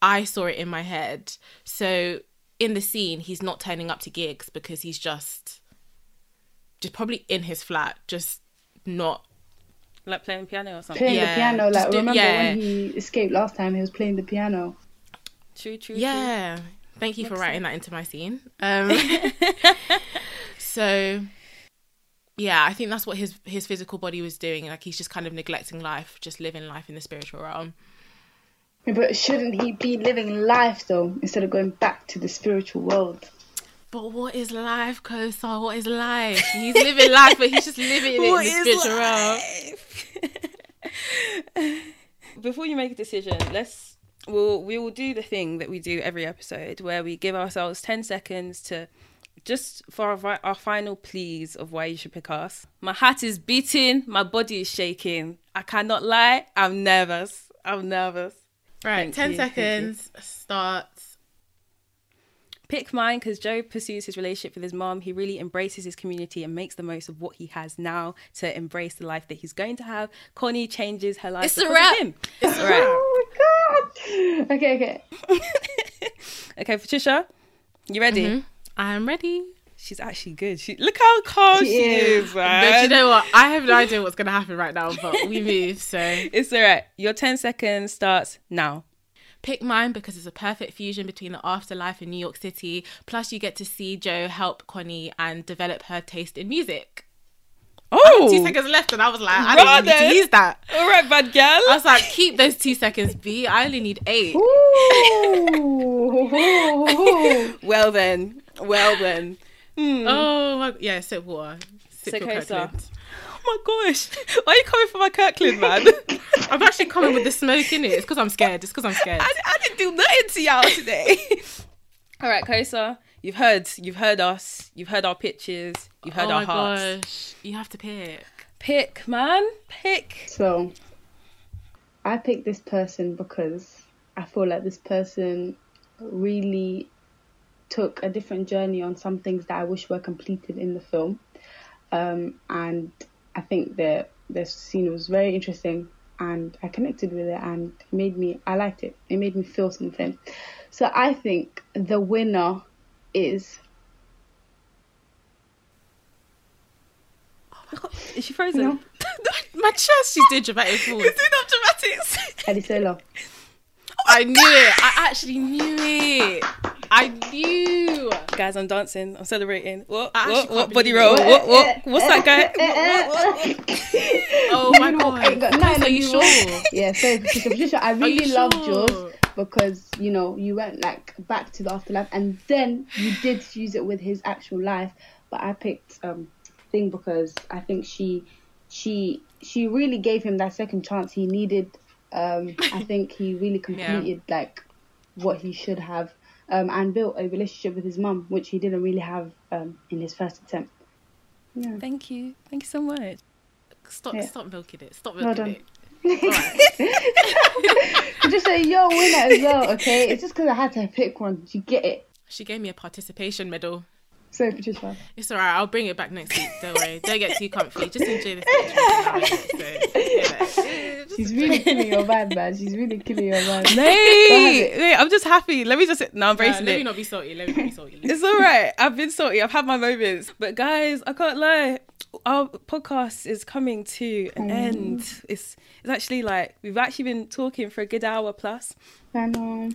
Speaker 3: I saw it in my head. So in the scene, he's not turning up to gigs because he's just just probably in his flat, just not
Speaker 4: like playing piano or something.
Speaker 2: Playing
Speaker 3: Yeah,
Speaker 2: the piano, like
Speaker 3: do-
Speaker 2: remember
Speaker 3: yeah.
Speaker 2: when he escaped last time? He was playing the piano.
Speaker 4: True, true.
Speaker 3: Yeah. Thank you for writing that into my scene. Um, so yeah, I think that's what his his physical body was doing. Like he's just kind of neglecting life, just living life in the spiritual realm.
Speaker 2: But shouldn't he be living life though, instead of going back to the spiritual world?
Speaker 3: But what is life, Kosar? What is life? He's living life, but he's just living it
Speaker 4: What
Speaker 3: in the
Speaker 4: is
Speaker 3: spiritual realm.
Speaker 4: Before you make a decision, let's we'll we will do the thing that we do every episode where we give ourselves ten seconds to just for our, our final pleas of why you should pick us. My heart is beating, my body is shaking. I cannot lie, I'm nervous. I'm nervous.
Speaker 3: Right,
Speaker 4: Thank
Speaker 3: ten
Speaker 4: you.
Speaker 3: seconds starts.
Speaker 4: Pick mine because Joe pursues his relationship with his mom. He really embraces his community and makes the most of what he has now to embrace the life that he's going to have. Connie changes her life.
Speaker 3: It's a wrap.
Speaker 4: him. It's a wrap.
Speaker 2: Oh my god! Okay, okay.
Speaker 4: Okay, Patricia, you ready?
Speaker 3: Mm-hmm. I'm ready.
Speaker 4: She's actually good. She look how calm she,
Speaker 2: She
Speaker 4: is,
Speaker 2: is.
Speaker 3: But you know what? I have no idea what's gonna happen right now, but we move. So
Speaker 4: it's all right. Your ten seconds starts now.
Speaker 3: Pick mine because it's a perfect fusion between the afterlife in New York City. Plus, you get to see Joe help Connie and develop her taste in music.
Speaker 4: Oh,
Speaker 3: Two seconds left, and I was like, I don't need to use that.
Speaker 4: All right, bad girl.
Speaker 3: I was like, keep those two seconds, B. I only need eight.
Speaker 2: Ooh.
Speaker 4: well then, well then. Hmm.
Speaker 3: Oh, my, yeah, sip water. Sip
Speaker 4: So,
Speaker 3: your
Speaker 4: my gosh, why are you coming for my Kirkland, man?
Speaker 3: I'm actually coming with the smoke in it. It's because I'm scared. It's because I'm scared.
Speaker 4: I, I didn't do nothing to y'all today. All right, Kosar, you've heard, you've heard us, you've heard our pitches, you've heard
Speaker 3: oh
Speaker 4: our
Speaker 3: my
Speaker 4: hearts.
Speaker 3: gosh. You have to pick.
Speaker 4: Pick, man, pick.
Speaker 2: So, I picked this person because I feel like this person really took a different journey on some things that I wish were completed in the film. Um, and I think that the scene was very interesting and I connected with it and it made me, I liked it. It made me feel something. So I think the winner is oh
Speaker 4: Is she frozen?
Speaker 2: No.
Speaker 3: My chest, she's doing dramatic pause.
Speaker 4: It's enough dramatics.
Speaker 2: Adesola.
Speaker 3: I knew it. I actually knew it. I knew.
Speaker 4: Guys, I'm dancing. I'm celebrating. What? What? What? Body roll.
Speaker 3: it.
Speaker 4: What? What? What's that guy? What, what, what?
Speaker 3: Oh my
Speaker 2: Moonwalk
Speaker 3: god.
Speaker 2: got nothing
Speaker 3: Are you
Speaker 2: do
Speaker 3: sure?
Speaker 2: Yeah, so Patricia, Patricia, I
Speaker 3: you
Speaker 2: really loved
Speaker 3: sure?
Speaker 2: yours because you know you went like back to the afterlife, and then you did use it with his actual life. But I picked um thing because I think she she she really gave him that second chance he needed. Um, I think he really completed like what he should have. Um, and built a relationship with his mum, which he didn't really have um, in his first attempt. Yeah.
Speaker 4: Thank you. Thank you so much.
Speaker 3: Stop,
Speaker 2: Yeah.
Speaker 3: stop milking it. Stop
Speaker 2: Well
Speaker 3: milking
Speaker 2: done.
Speaker 3: it.
Speaker 2: just say you're winner as well, okay? It's just because I had to pick one. You get it.
Speaker 3: She gave me a participation medal.
Speaker 2: So Patricia.
Speaker 3: It's alright. I'll bring it back next week. Don't worry. Don't get too comfy. Just enjoy this. picture. So, know,
Speaker 2: She's really killing your vibe, man. She's really killing your vibe.
Speaker 4: Nay, nay, I'm just happy. Let me just. No, I'm
Speaker 3: Nah,
Speaker 4: embracing
Speaker 3: let me
Speaker 4: it.
Speaker 3: not be salty. Let me not be salty.
Speaker 4: It's all right. I've been salty. I've had my moments. But guys, I can't lie. Our podcast is coming to an end. It's it's actually like we've actually been talking for a good hour plus.
Speaker 2: I know.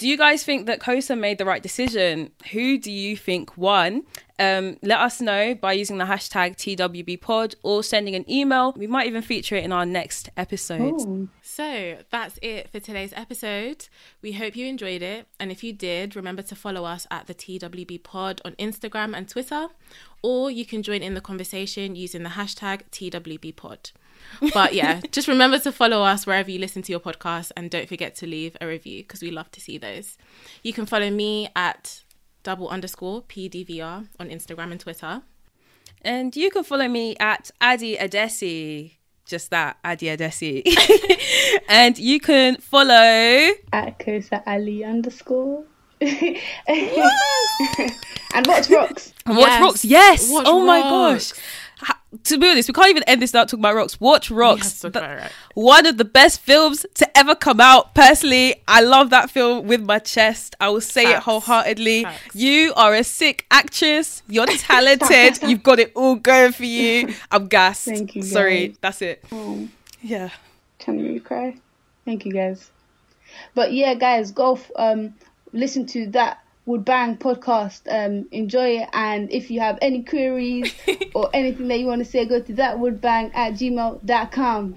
Speaker 4: Do you guys think that Kosar made the right decision? Who do you think won? Um, let us know by using the hashtag TWBpod or sending an email. We might even feature it in our next episode.
Speaker 2: Ooh.
Speaker 3: So that's it for today's episode. We hope you enjoyed it. And if you did, remember to follow us at the TWB Pod on Instagram and Twitter, or you can join in the conversation using the hashtag TWB Pod. But yeah, just remember to follow us wherever you listen to your podcast and don't forget to leave a review because we love to see those. You can follow me at double underscore PDVR on Instagram and Twitter.
Speaker 4: And you can follow me at Adi Adesi. Just that, Adi Adesi. and you can follow.
Speaker 2: At Kosar Ali underscore. and watch rocks.
Speaker 4: And watch
Speaker 3: Yes.
Speaker 4: Rocks. Yes.
Speaker 3: Watch
Speaker 4: oh my gosh. To be honest, we can't even end this without talking about Rocks. Watch Rocks.
Speaker 3: about it.
Speaker 4: One of the best films to ever come out. Personally, I love that film with my chest. I will say it wholeheartedly.
Speaker 3: Facts.
Speaker 4: You are a sick actress. You're talented. You've got it all going for you. I'm gassed.
Speaker 2: Thank you,
Speaker 4: Sorry,
Speaker 2: guys.
Speaker 4: that's it.
Speaker 2: Oh,
Speaker 4: Yeah.
Speaker 2: can you cry? Thank you guys. But yeah, guys, go f- um listen to that Would Bang podcast. Um, enjoy it, and if you have any queries or anything that you want to say, go to that woodbang at gmail.com.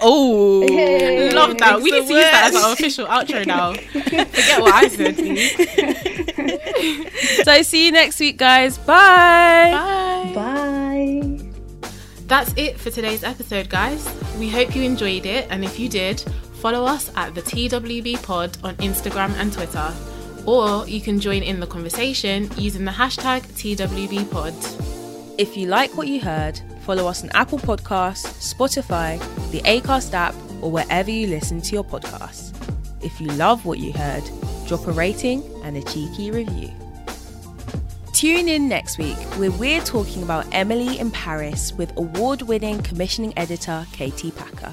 Speaker 4: Oh,
Speaker 2: Hey.
Speaker 3: Love that. We
Speaker 4: It's
Speaker 3: need
Speaker 4: the
Speaker 3: to use that as
Speaker 4: worst.
Speaker 3: our official outro now. Forget what I said, please.
Speaker 4: So see you next week, guys. Bye.
Speaker 3: Bye.
Speaker 2: Bye.
Speaker 3: That's it for today's episode, guys. We hope you enjoyed it, and if you did, follow us at the TWB Pod on Instagram and Twitter, or you can join in the conversation using the hashtag TWB Pod.
Speaker 4: If you like what you heard, follow us on Apple Podcasts, Spotify, the Acast app, or wherever you listen to your podcasts. If you love what you heard, drop a rating and a cheeky review. Tune in next week where we're talking about Emily in Paris with award winning commissioning editor Katie Packer.